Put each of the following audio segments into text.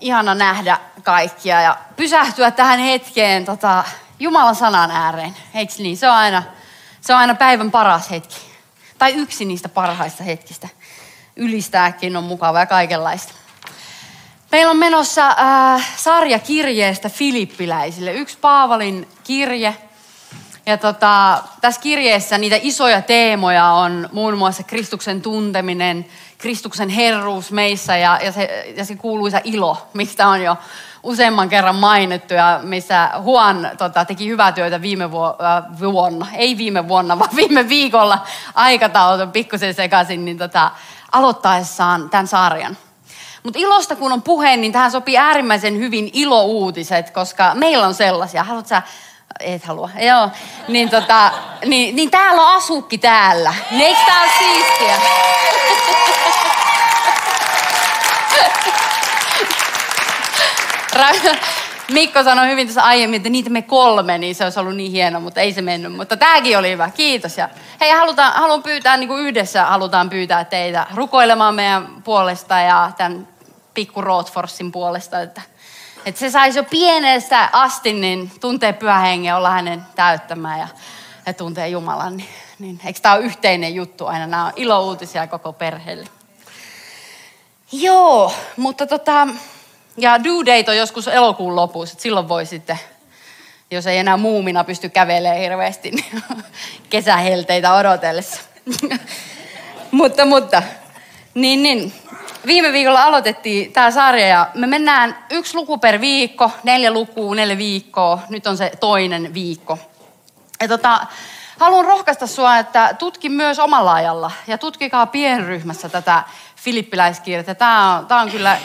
ihana nähdä kaikkia ja pysähtyä tähän hetkeen tota, Jumalan sanan ääreen. Eikö niin? Se on, aina, se on aina päivän paras hetki. Tai yksi niistä parhaista hetkistä. Ylistääkin on mukava ja kaikenlaista. Meillä on menossa äh, sarja kirjeestä filippiläisille. Yksi Paavalin kirje. Ja tota, tässä kirjeessä niitä isoja teemoja on muun muassa Kristuksen tunteminen, Kristuksen herruus meissä ja, ja, se, ja se kuuluisa ilo, mistä on jo useamman kerran mainittu ja missä Huon tota, teki hyvää työtä viime vuonna, ei viime vuonna, vaan viime viikolla aikataulut on pikkusen sekaisin, niin tota, aloittaessaan tämän sarjan. Mutta ilosta kun on puhe, niin tähän sopii äärimmäisen hyvin ilouutiset, koska meillä on sellaisia. Haluatko sä et halua. Joo. Niin, tota, niin, niin täällä on asukki täällä. Eikö tää ole siistiä? Mikko sanoi hyvin tässä aiemmin, että niitä me kolme, niin se olisi ollut niin hieno, mutta ei se mennyt. Mutta tämäkin oli hyvä, kiitos. Ja hei, halutaan, haluan pyytää, niin kuin yhdessä halutaan pyytää teitä rukoilemaan meidän puolesta ja tämän pikku Roadforsin puolesta, että, että se saisi jo pienestä asti niin tuntee pyhä olla hänen täyttämään ja, ja tuntee Jumalan. Niin, niin eikö tämä ole yhteinen juttu aina? Nämä on ilouutisia koko perheelle. Joo, mutta tota, ja due date on joskus elokuun lopussa, että silloin voi sitten, jos ei enää muumina pysty kävelemään hirveästi, niin kesähelteitä odotellessa. mutta, mutta, niin, niin. Viime viikolla aloitettiin tämä sarja ja me mennään yksi luku per viikko, neljä lukua, neljä viikkoa. Nyt on se toinen viikko. Ja tota, haluan rohkaista sinua, että tutki myös omalla ajalla ja tutkikaa pienryhmässä tätä filippiläiskirjettä. Tämä on, tämä on kyllä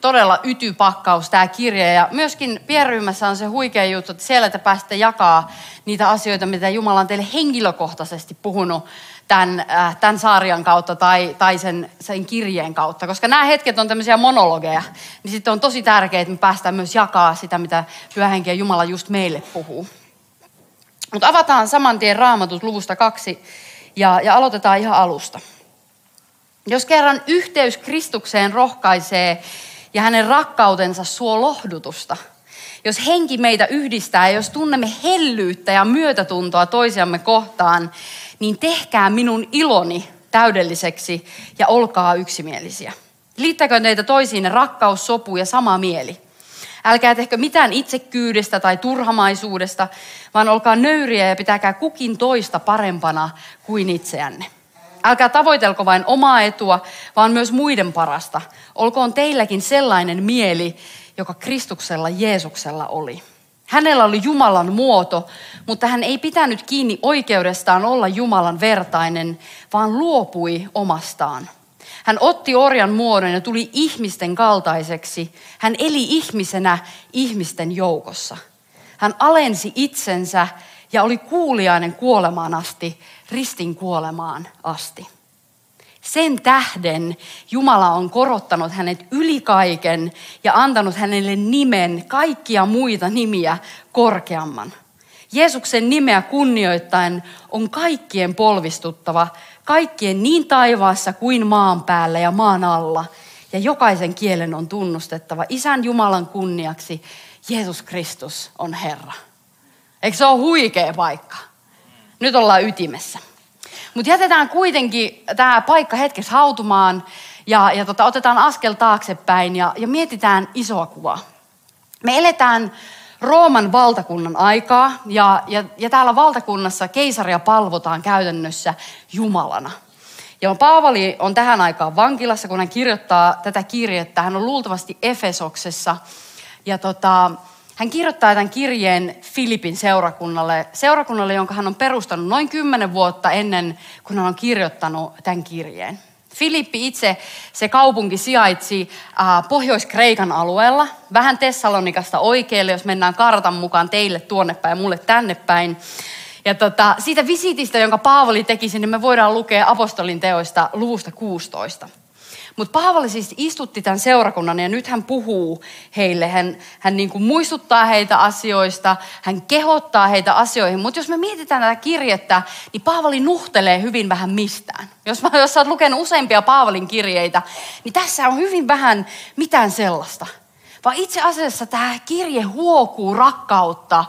todella ytypakkaus tämä kirja. Ja myöskin pienryhmässä on se huikea juttu, että siellä te pääsette jakaa niitä asioita, mitä Jumala on teille henkilökohtaisesti puhunut tämän, äh, tämän sarjan kautta tai, tai sen, sen kirjeen kautta. Koska nämä hetket on tämmöisiä monologeja, niin sitten on tosi tärkeää, että me päästään myös jakaa sitä, mitä Pyhä ja Jumala just meille puhuu. Mutta avataan saman tien raamatut luvusta kaksi ja, ja aloitetaan ihan alusta. Jos kerran yhteys Kristukseen rohkaisee ja hänen rakkautensa suo lohdutusta. Jos henki meitä yhdistää ja jos tunnemme hellyyttä ja myötätuntoa toisiamme kohtaan, niin tehkää minun iloni täydelliseksi ja olkaa yksimielisiä. Liittäkö teitä toisiin rakkaus, sopu ja sama mieli. Älkää tehkö mitään itsekyydestä tai turhamaisuudesta, vaan olkaa nöyriä ja pitäkää kukin toista parempana kuin itseänne. Älkää tavoitelko vain omaa etua, vaan myös muiden parasta. Olkoon teilläkin sellainen mieli, joka Kristuksella Jeesuksella oli. Hänellä oli Jumalan muoto, mutta hän ei pitänyt kiinni oikeudestaan olla Jumalan vertainen, vaan luopui omastaan. Hän otti orjan muodon ja tuli ihmisten kaltaiseksi. Hän eli ihmisenä ihmisten joukossa. Hän alensi itsensä ja oli kuuliainen kuolemaan asti, ristin kuolemaan asti. Sen tähden Jumala on korottanut hänet yli kaiken ja antanut hänelle nimen kaikkia muita nimiä korkeamman. Jeesuksen nimeä kunnioittain on kaikkien polvistuttava, kaikkien niin taivaassa kuin maan päällä ja maan alla. Ja jokaisen kielen on tunnustettava Isän Jumalan kunniaksi, Jeesus Kristus on Herra. Eikö se ole huikea paikka? Nyt ollaan ytimessä. Mutta jätetään kuitenkin tämä paikka hetkessä hautumaan ja, ja tota, otetaan askel taaksepäin ja, ja mietitään isoa kuvaa. Me eletään Rooman valtakunnan aikaa ja, ja, ja täällä valtakunnassa keisaria palvotaan käytännössä Jumalana. Ja Paavali on tähän aikaan vankilassa, kun hän kirjoittaa tätä kirjettä. Hän on luultavasti Efesoksessa. Ja tota, hän kirjoittaa tämän kirjeen Filipin seurakunnalle, seurakunnalle, jonka hän on perustanut noin kymmenen vuotta ennen kuin hän on kirjoittanut tämän kirjeen. Filippi itse, se kaupunki sijaitsi äh, Pohjois-Kreikan alueella, vähän Tessalonikasta oikealle, jos mennään kartan mukaan teille tuonne päin ja mulle tänne päin. Ja tota, siitä visitistä, jonka Paavali teki sinne, me voidaan lukea apostolin teoista luvusta 16. Mutta Paavali siis istutti tämän seurakunnan ja nyt hän puhuu heille. Hän, hän niin kuin muistuttaa heitä asioista, hän kehottaa heitä asioihin. Mutta jos me mietitään tätä kirjettä, niin Paavali nuhtelee hyvin vähän mistään. Jos, mä, jos sä oot lukenut useampia Paavalin kirjeitä, niin tässä on hyvin vähän mitään sellaista. Vaan itse asiassa tämä kirje huokuu rakkautta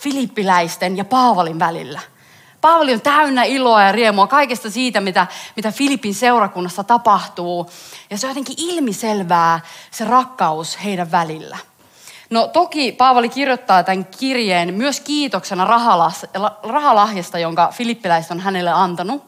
filippiläisten ja Paavalin välillä – Paavali on täynnä iloa ja riemua kaikesta siitä, mitä, mitä Filipin seurakunnassa tapahtuu. Ja se on jotenkin ilmiselvää se rakkaus heidän välillä. No toki Paavali kirjoittaa tämän kirjeen myös kiitoksena rahalahjasta, jonka filippiläiset on hänelle antanut.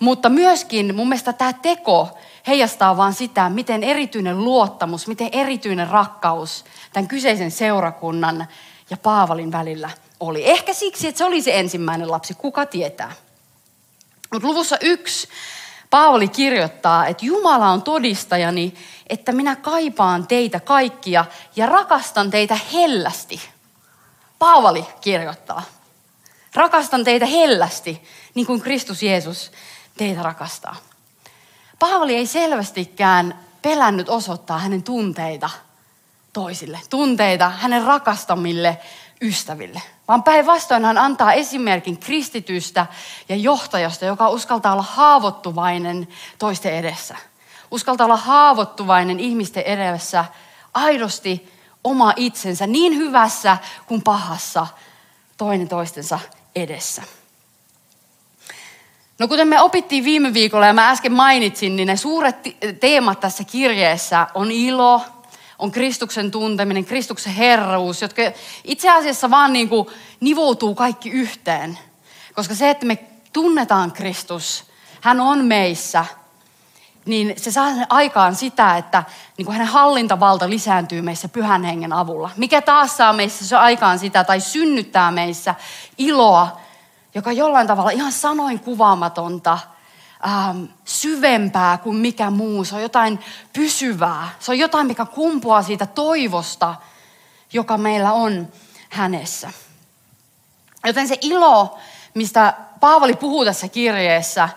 Mutta myöskin mun mielestä tämä teko heijastaa vaan sitä, miten erityinen luottamus, miten erityinen rakkaus tämän kyseisen seurakunnan ja Paavalin välillä oli. Ehkä siksi, että se oli se ensimmäinen lapsi, kuka tietää. Mutta luvussa yksi Paavali kirjoittaa, että Jumala on todistajani, että minä kaipaan teitä kaikkia ja rakastan teitä hellästi. Paavali kirjoittaa. Rakastan teitä hellästi, niin kuin Kristus Jeesus teitä rakastaa. Paavali ei selvästikään pelännyt osoittaa hänen tunteita toisille, tunteita hänen rakastamille ystäville. Vaan päinvastoin hän antaa esimerkin kristitystä ja johtajasta, joka uskaltaa olla haavoittuvainen toisten edessä. Uskaltaa olla haavoittuvainen ihmisten edessä aidosti oma itsensä niin hyvässä kuin pahassa toinen toistensa edessä. No kuten me opittiin viime viikolla ja mä äsken mainitsin, niin ne suuret teemat tässä kirjeessä on ilo, on Kristuksen tunteminen, Kristuksen herruus, jotka itse asiassa vaan niin kuin nivoutuu kaikki yhteen. Koska se, että me tunnetaan Kristus, hän on meissä, niin se saa aikaan sitä, että niin kuin hänen hallintavalta lisääntyy meissä pyhän hengen avulla. Mikä taas saa meissä se aikaan sitä tai synnyttää meissä iloa, joka jollain tavalla ihan sanoin kuvaamatonta – ähm, syvempää kuin mikä muu. Se on jotain pysyvää. Se on jotain, mikä kumpuaa siitä toivosta, joka meillä on hänessä. Joten se ilo, mistä Paavali puhuu tässä kirjeessä,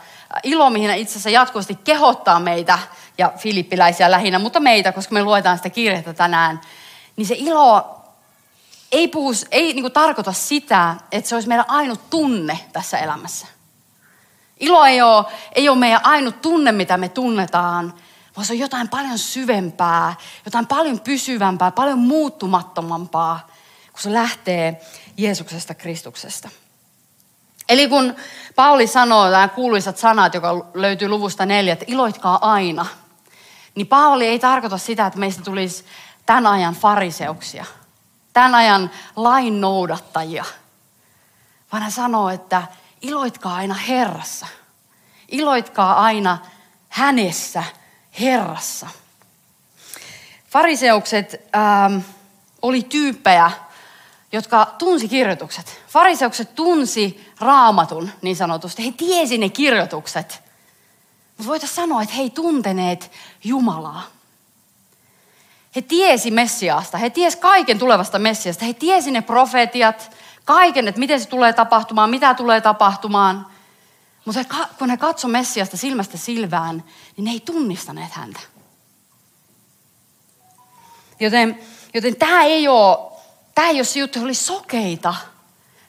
ilo, mihin itse asiassa jatkuvasti kehottaa meitä ja filippiläisiä lähinnä, mutta meitä, koska me luetaan sitä kirjettä tänään, niin se ilo ei, puhu, ei niin tarkoita sitä, että se olisi meidän ainut tunne tässä elämässä – Ilo ei ole, ei ole meidän ainut tunne, mitä me tunnetaan, vaan se on jotain paljon syvempää, jotain paljon pysyvämpää, paljon muuttumattomampaa, kun se lähtee Jeesuksesta Kristuksesta. Eli kun Pauli sanoo nämä kuuluisat sanat, joka löytyy luvusta neljä, että iloitkaa aina, niin Pauli ei tarkoita sitä, että meistä tulisi tämän ajan fariseuksia, tämän ajan lain noudattajia, vaan hän sanoo, että iloitkaa aina Herrassa. Iloitkaa aina hänessä, Herrassa. Fariseukset ähm, oli tyyppejä, jotka tunsi kirjoitukset. Fariseukset tunsi raamatun niin sanotusti. He tiesi ne kirjoitukset. Mutta voitaisiin sanoa, että he ei tunteneet Jumalaa. He tiesi Messiaasta. He tiesi kaiken tulevasta Messiasta. He tiesi ne profetiat, kaiken, että miten se tulee tapahtumaan, mitä tulee tapahtumaan. Mutta kun he katso Messiasta silmästä silvään, niin ne ei tunnistaneet häntä. Joten, joten tämä ei ole, tämä ei ole se juttu, he oli sokeita.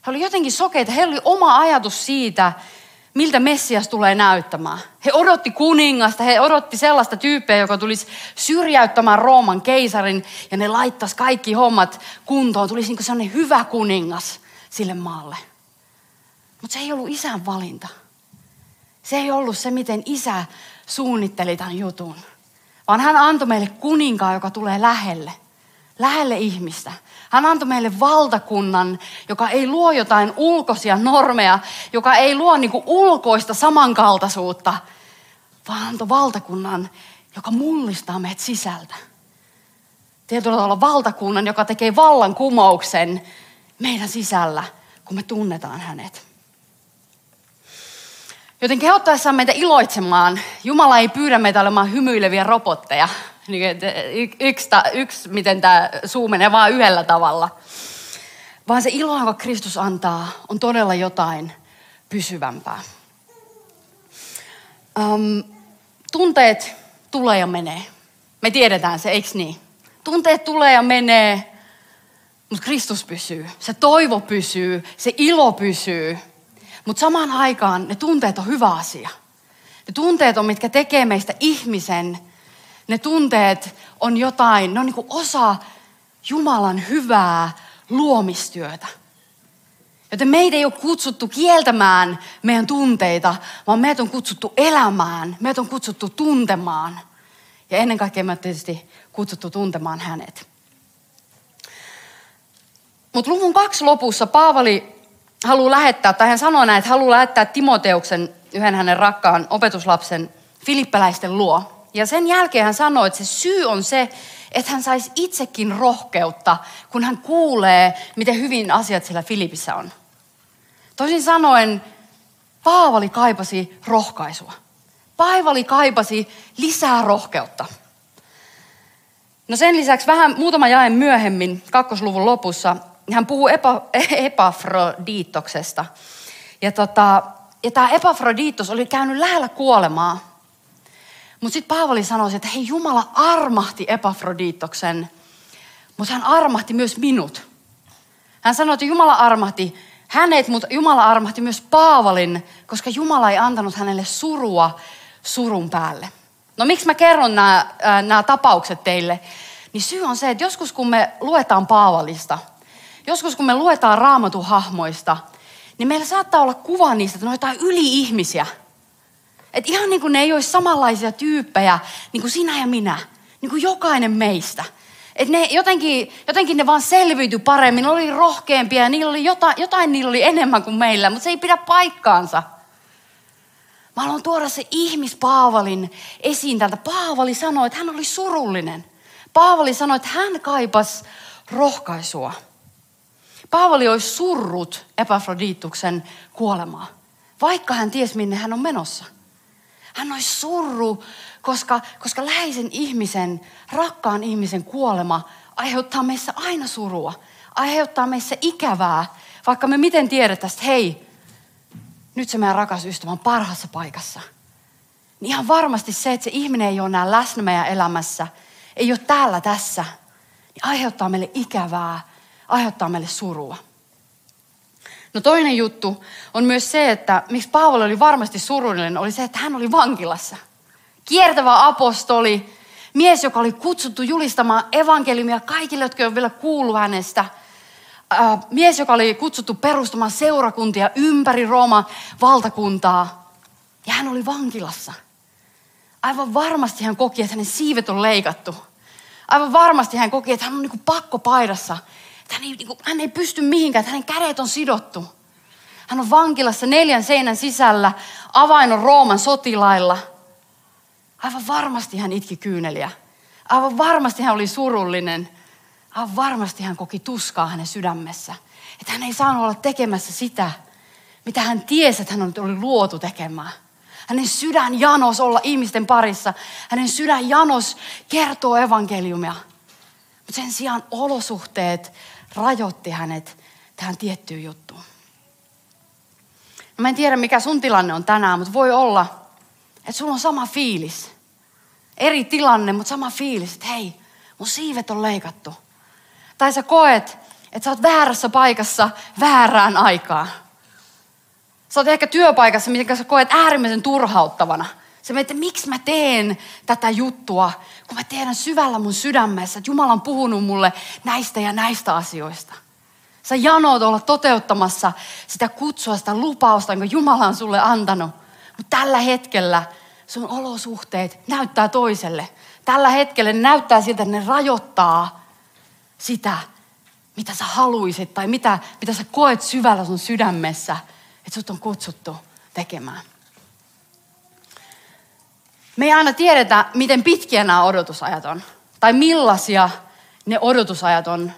He oli jotenkin sokeita, heillä oli oma ajatus siitä, miltä Messias tulee näyttämään. He odotti kuningasta, he odotti sellaista tyyppiä, joka tulisi syrjäyttämään Rooman keisarin ja ne laittaisi kaikki hommat kuntoon. Tulisi niin sellainen hyvä kuningas sille maalle. Mutta se ei ollut isän valinta. Se ei ollut se, miten isä suunnitteli tämän jutun. Vaan hän antoi meille kuninkaa, joka tulee lähelle. Lähelle ihmistä. Hän antoi meille valtakunnan, joka ei luo jotain ulkoisia normeja, joka ei luo niinku ulkoista samankaltaisuutta, vaan antoi valtakunnan, joka mullistaa meidät sisältä. Tietyllä tavalla valtakunnan, joka tekee vallankumouksen meidän sisällä, kun me tunnetaan hänet. Joten kehottaessaan meitä iloitsemaan, Jumala ei pyydä meitä olemaan hymyileviä robotteja. Niin, yksi, yksi, miten tämä suu menee vaan yhdellä tavalla. Vaan se ilo, jonka Kristus antaa, on todella jotain pysyvämpää. Um, tunteet tulee ja menee. Me tiedetään se, eikö niin? Tunteet tulee ja menee, mutta Kristus pysyy. Se toivo pysyy, se ilo pysyy. Mutta samaan aikaan ne tunteet on hyvä asia. Ne tunteet on, mitkä tekee meistä ihmisen. Ne tunteet on jotain, ne on niin osa Jumalan hyvää luomistyötä. Joten meitä ei ole kutsuttu kieltämään meidän tunteita, vaan meitä on kutsuttu elämään, meitä on kutsuttu tuntemaan. Ja ennen kaikkea me tietysti kutsuttu tuntemaan hänet. Mutta luvun kaksi lopussa Paavali haluaa lähettää, tai hän sanoo näin, että haluaa lähettää Timoteuksen, yhden hänen rakkaan opetuslapsen, filippäläisten luo. Ja sen jälkeen hän sanoi, että se syy on se, että hän saisi itsekin rohkeutta, kun hän kuulee, miten hyvin asiat siellä Filipissä on. Toisin sanoen, Paavali kaipasi rohkaisua. Paavali kaipasi lisää rohkeutta. No sen lisäksi vähän muutama jae myöhemmin, kakkosluvun lopussa, hän puhuu epa, Epafrodiitoksesta. Ja, tota, ja tämä Epafrodiitos oli käynyt lähellä kuolemaa. Mutta sitten Paavali sanoi, että hei Jumala armahti Epafrodiitoksen, mutta hän armahti myös minut. Hän sanoi, että Jumala armahti hänet, mutta Jumala armahti myös Paavalin, koska Jumala ei antanut hänelle surua surun päälle. No miksi mä kerron nämä tapaukset teille? Niin syy on se, että joskus kun me luetaan Paavalista – Joskus kun me luetaan raamatun hahmoista, niin meillä saattaa olla kuva niistä, että ne on jotain yli-ihmisiä. Että ihan niin kuin ne ei olisi samanlaisia tyyppejä, niin kuin sinä ja minä. Niin kuin jokainen meistä. Että ne jotenkin, jotenkin ne vaan selviytyi paremmin, ne oli rohkeampia ja niillä oli jotain, jotain niillä oli enemmän kuin meillä, mutta se ei pidä paikkaansa. Mä haluan tuoda se ihmispaavalin esiin täältä. Paavali sanoi, että hän oli surullinen. Paavali sanoi, että hän kaipas rohkaisua. Paavali olisi surrut Epafrodituksen kuolemaa, vaikka hän ties minne hän on menossa. Hän olisi surru, koska, koska läheisen ihmisen, rakkaan ihmisen kuolema aiheuttaa meissä aina surua. Aiheuttaa meissä ikävää, vaikka me miten tiedetään, että hei, nyt se meidän rakas ystävä on parhaassa paikassa. Niin ihan varmasti se, että se ihminen ei ole enää läsnä meidän elämässä, ei ole täällä tässä, niin aiheuttaa meille ikävää, aiheuttaa meille surua. No toinen juttu on myös se, että miksi Paavali oli varmasti surullinen, oli se, että hän oli vankilassa. Kiertävä apostoli, mies, joka oli kutsuttu julistamaan evankeliumia kaikille, jotka on vielä kuullut hänestä. Mies, joka oli kutsuttu perustamaan seurakuntia ympäri Rooman valtakuntaa. Ja hän oli vankilassa. Aivan varmasti hän koki, että hänen siivet on leikattu. Aivan varmasti hän koki, että hän on niin pakko paidassa hän ei, niin kuin, hän ei pysty mihinkään, hänen kädet on sidottu. Hän on vankilassa neljän seinän sisällä, avain on Rooman sotilailla. Aivan varmasti hän itki kyyneliä. Aivan varmasti hän oli surullinen. Aivan varmasti hän koki tuskaa hänen sydämessä. Että hän ei saanut olla tekemässä sitä, mitä hän tiesi, että hän oli luotu tekemään. Hänen sydän janos olla ihmisten parissa. Hänen sydän janos kertoo evankeliumia. Mutta sen sijaan olosuhteet rajoitti hänet tähän tiettyyn juttuun. No mä en tiedä, mikä sun tilanne on tänään, mutta voi olla, että sulla on sama fiilis. Eri tilanne, mutta sama fiilis, että hei, mun siivet on leikattu. Tai sä koet, että sä oot väärässä paikassa väärään aikaan. Sä oot ehkä työpaikassa, mitä sä koet äärimmäisen turhauttavana – Sä mietit, että miksi mä teen tätä juttua, kun mä tiedän syvällä mun sydämessä, että Jumala on puhunut mulle näistä ja näistä asioista. Sä janoot olla toteuttamassa sitä kutsua, sitä lupausta, jonka Jumala on sulle antanut. Mutta tällä hetkellä sun olosuhteet näyttää toiselle. Tällä hetkellä näyttää siltä, että ne rajoittaa sitä, mitä sä haluisit tai mitä, mitä sä koet syvällä sun sydämessä, että sut on kutsuttu tekemään. Me ei aina tiedetä, miten pitkiä nämä odotusajat on. Tai millaisia ne odotusajat on.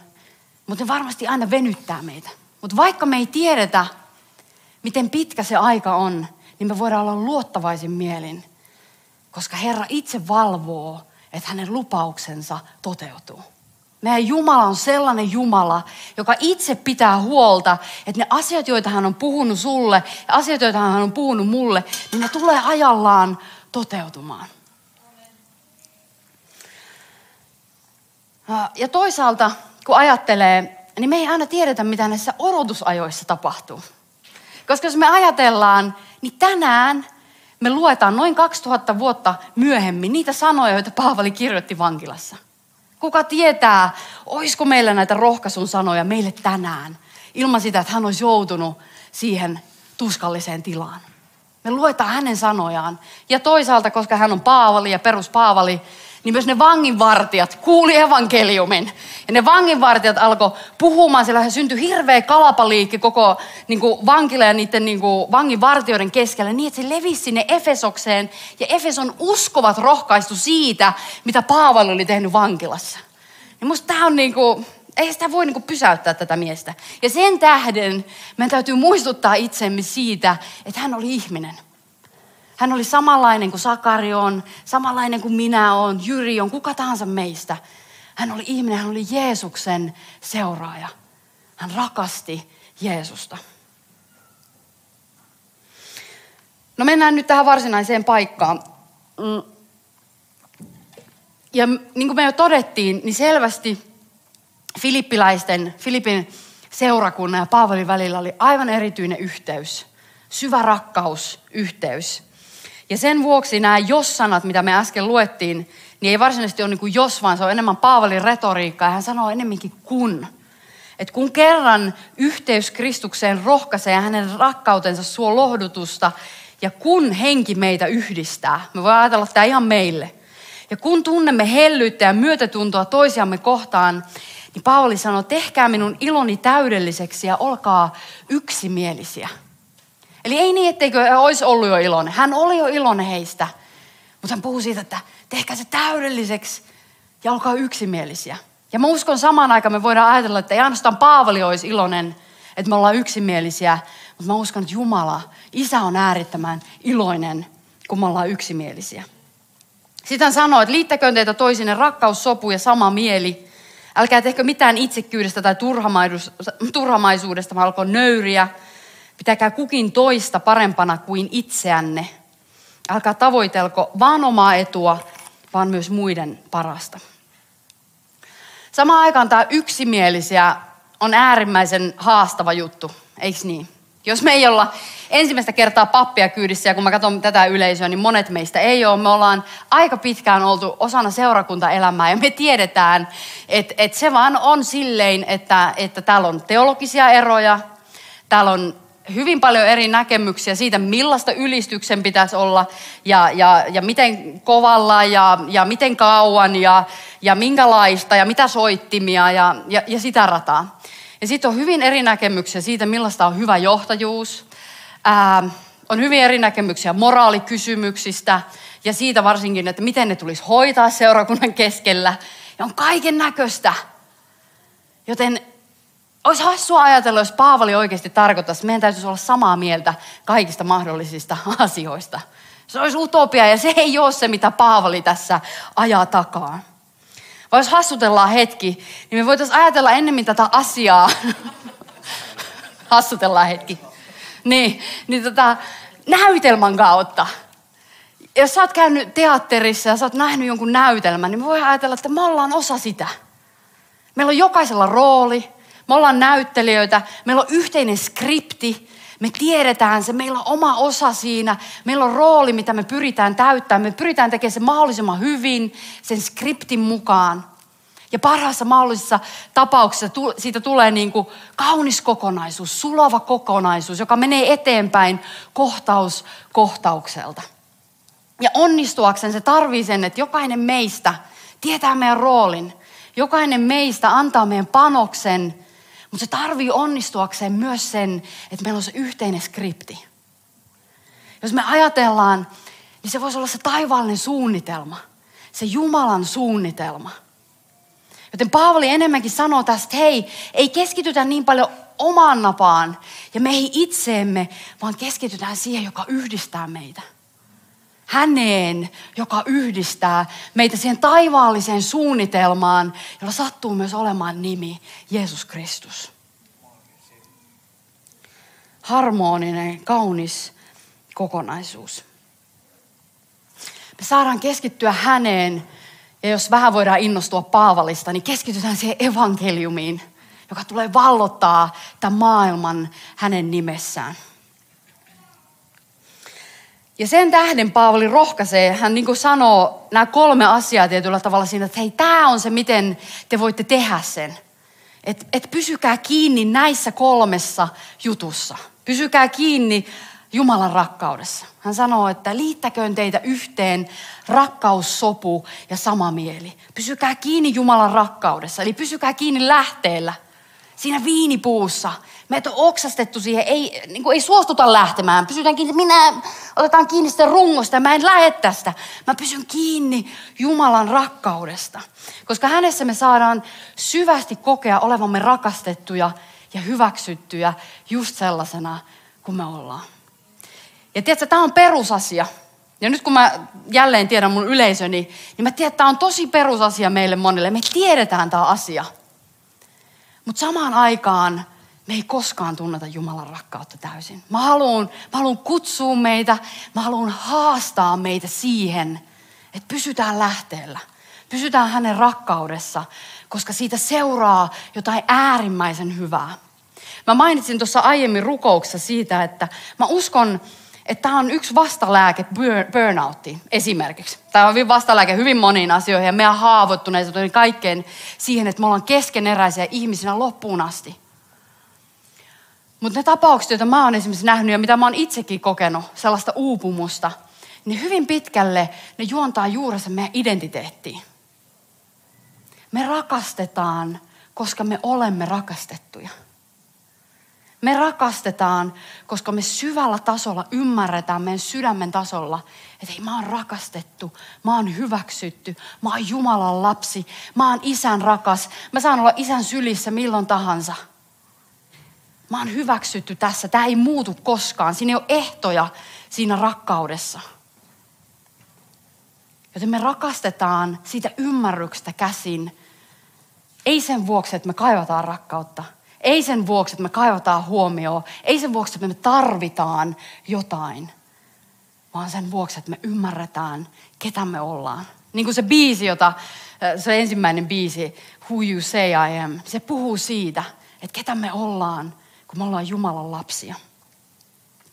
Mutta ne varmasti aina venyttää meitä. Mutta vaikka me ei tiedetä, miten pitkä se aika on, niin me voidaan olla luottavaisin mielin, koska Herra itse valvoo, että hänen lupauksensa toteutuu. Meidän Jumala on sellainen Jumala, joka itse pitää huolta, että ne asiat, joita hän on puhunut sulle ja asiat, joita hän on puhunut mulle, niin ne tulee ajallaan toteutumaan. Ja toisaalta, kun ajattelee, niin me ei aina tiedetä, mitä näissä odotusajoissa tapahtuu. Koska jos me ajatellaan, niin tänään me luetaan noin 2000 vuotta myöhemmin niitä sanoja, joita Paavali kirjoitti vankilassa. Kuka tietää, olisiko meillä näitä rohkaisun sanoja meille tänään, ilman sitä, että hän olisi joutunut siihen tuskalliseen tilaan. Me luetaan hänen sanojaan. Ja toisaalta, koska hän on Paavali ja perus Paavali, niin myös ne vanginvartijat kuuli evankeliumin. Ja ne vanginvartijat alkoi puhumaan, siellä syntyi hirveä kalapaliikki koko niin kuin vankila ja niiden niin kuin, vanginvartijoiden keskellä, niin että se levisi sinne Efesokseen. Ja Efeson uskovat rohkaistu siitä, mitä Paavali oli tehnyt vankilassa. Ja musta tämä on niin kuin, ei sitä voi niin pysäyttää tätä miestä. Ja sen tähden meidän täytyy muistuttaa itsemme siitä, että hän oli ihminen. Hän oli samanlainen kuin Sakari on, samanlainen kuin minä on, Jyri on, kuka tahansa meistä. Hän oli ihminen, hän oli Jeesuksen seuraaja. Hän rakasti Jeesusta. No mennään nyt tähän varsinaiseen paikkaan. Mm. Ja niin kuin me jo todettiin, niin selvästi filippiläisten, Filippin seurakunnan ja Paavalin välillä oli aivan erityinen yhteys. Syvä rakkausyhteys. Ja sen vuoksi nämä jos-sanat, mitä me äsken luettiin, niin ei varsinaisesti ole niin kuin jos, vaan se on enemmän Paavalin retoriikkaa. Hän sanoo enemmänkin kun. Että kun kerran yhteys Kristukseen rohkaisee ja hänen rakkautensa suo lohdutusta, ja kun henki meitä yhdistää, me voidaan ajatella tämä ihan meille. Ja kun tunnemme hellyyttä ja myötätuntoa toisiamme kohtaan, niin Paavali sanoo, tehkää minun iloni täydelliseksi ja olkaa yksimielisiä. Eli ei niin, etteikö olisi ollut jo iloinen. Hän oli jo iloinen heistä. Mutta hän puhuu siitä, että tehkää se täydelliseksi ja olkaa yksimielisiä. Ja mä uskon samaan aikaan me voidaan ajatella, että ei ainoastaan Paavali olisi iloinen, että me ollaan yksimielisiä, mutta mä uskon, että Jumala, Isä on äärittömän iloinen, kun me ollaan yksimielisiä. Sitten hän sanoo, että liittäköön teitä toisine rakkaus, sopu ja sama mieli. Älkää tehkö mitään itsekyydestä tai turhamaisuudesta, vaan alkoi nöyriä, Pitäkää kukin toista parempana kuin itseänne. Älkää tavoitelko vaan omaa etua, vaan myös muiden parasta. Samaan aikaan tämä yksimielisiä on äärimmäisen haastava juttu, eikö niin? Jos me ei olla ensimmäistä kertaa pappia kyydissä, ja kun mä katson tätä yleisöä, niin monet meistä ei ole. Me ollaan aika pitkään oltu osana seurakuntaelämää, ja me tiedetään, että, että se vaan on silleen, että, että täällä on teologisia eroja, täällä on hyvin paljon eri näkemyksiä siitä, millaista ylistyksen pitäisi olla ja, ja, ja miten kovalla ja, ja miten kauan ja, ja minkälaista ja mitä soittimia ja, ja, ja sitä rataa. Ja sitten on hyvin eri näkemyksiä siitä, millaista on hyvä johtajuus. Ää, on hyvin eri näkemyksiä moraalikysymyksistä ja siitä varsinkin, että miten ne tulisi hoitaa seurakunnan keskellä. Ja on kaiken näköistä. Joten olisi hassua ajatella, jos Paavali oikeasti tarkoittaisi, että meidän täytyisi olla samaa mieltä kaikista mahdollisista asioista. Se olisi utopia ja se ei ole se, mitä Paavali tässä ajaa takaa. Vai jos hassutellaan hetki, niin me voitaisiin ajatella ennemmin tätä asiaa. hassutellaan hetki. Niin, niin tota, näytelmän kautta. Jos sä oot käynyt teatterissa ja sä oot nähnyt jonkun näytelmän, niin me ajatella, että me ollaan osa sitä. Meillä on jokaisella rooli, me ollaan näyttelijöitä, meillä on yhteinen skripti, me tiedetään se, meillä on oma osa siinä, meillä on rooli, mitä me pyritään täyttämään. Me pyritään tekemään se mahdollisimman hyvin sen skriptin mukaan. Ja parhaassa mahdollisessa tapauksessa siitä tulee niin kuin kaunis kokonaisuus, sulava kokonaisuus, joka menee eteenpäin kohtaus kohtaukselta. Ja onnistuakseen se tarvii sen, että jokainen meistä tietää meidän roolin. Jokainen meistä antaa meidän panoksen mutta se tarvii onnistuakseen myös sen, että meillä on se yhteinen skripti. Jos me ajatellaan, niin se voisi olla se taivaallinen suunnitelma. Se Jumalan suunnitelma. Joten Paavali enemmänkin sanoo tästä, että hei, ei keskitytä niin paljon omaan napaan ja meihin itseemme, vaan keskitytään siihen, joka yhdistää meitä. Häneen, joka yhdistää meitä siihen taivaalliseen suunnitelmaan, jolla sattuu myös olemaan nimi Jeesus Kristus. Harmoninen, kaunis kokonaisuus. Me saadaan keskittyä häneen, ja jos vähän voidaan innostua Paavalista, niin keskitytään siihen evankeliumiin, joka tulee vallottaa tämän maailman hänen nimessään. Ja sen tähden Paavali rohkaisee, hän niin kuin sanoo nämä kolme asiaa tietyllä tavalla siinä, että hei, tämä on se, miten te voitte tehdä sen. Että et pysykää kiinni näissä kolmessa jutussa. Pysykää kiinni Jumalan rakkaudessa. Hän sanoo, että liittäköön teitä yhteen rakkaus, sopu ja sama mieli. Pysykää kiinni Jumalan rakkaudessa, eli pysykää kiinni lähteellä. Siinä viinipuussa. Meitä on oksastettu siihen, ei, niin kuin ei suostuta lähtemään. Pysytään kiinni, minä otetaan kiinni sitä rungosta mä en lähde tästä. Mä pysyn kiinni Jumalan rakkaudesta. Koska hänessä me saadaan syvästi kokea olevamme rakastettuja ja hyväksyttyjä just sellaisena kuin me ollaan. Ja tiedätkö, tämä on perusasia. Ja nyt kun mä jälleen tiedän mun yleisöni, niin mä tiedän, että tämä on tosi perusasia meille monille. Me tiedetään tämä asia. Mutta samaan aikaan me ei koskaan tunneta Jumalan rakkautta täysin. Mä haluan, mä haluan kutsua meitä, mä haluan haastaa meitä siihen, että pysytään lähteellä. Pysytään hänen rakkaudessa, koska siitä seuraa jotain äärimmäisen hyvää. Mä mainitsin tuossa aiemmin rukouksessa siitä, että mä uskon, että tämä on yksi vastalääke burnouttiin esimerkiksi. Tämä on vastalääke hyvin moniin asioihin ja meidän haavoittuneisuuteen kaikkeen siihen, että me ollaan keskeneräisiä ihmisinä loppuun asti. Mutta ne tapaukset, joita mä oon esimerkiksi nähnyt ja mitä mä oon itsekin kokenut, sellaista uupumusta, niin hyvin pitkälle ne juontaa juurensa meidän identiteettiin. Me rakastetaan, koska me olemme rakastettuja. Me rakastetaan, koska me syvällä tasolla ymmärretään meidän sydämen tasolla, että hei, mä oon rakastettu, mä oon hyväksytty, mä oon Jumalan lapsi, mä oon isän rakas, mä saan olla isän sylissä milloin tahansa. Mä oon hyväksytty tässä, tämä ei muutu koskaan, siinä ei ole ehtoja siinä rakkaudessa. Joten me rakastetaan siitä ymmärryksestä käsin, ei sen vuoksi, että me kaivataan rakkautta, ei sen vuoksi, että me kaivataan huomioon. Ei sen vuoksi, että me tarvitaan jotain. Vaan sen vuoksi, että me ymmärretään, ketä me ollaan. Niin kuin se biisi, jota, äh, se ensimmäinen biisi, Who You Say I Am, se puhuu siitä, että ketä me ollaan, kun me ollaan Jumalan lapsia.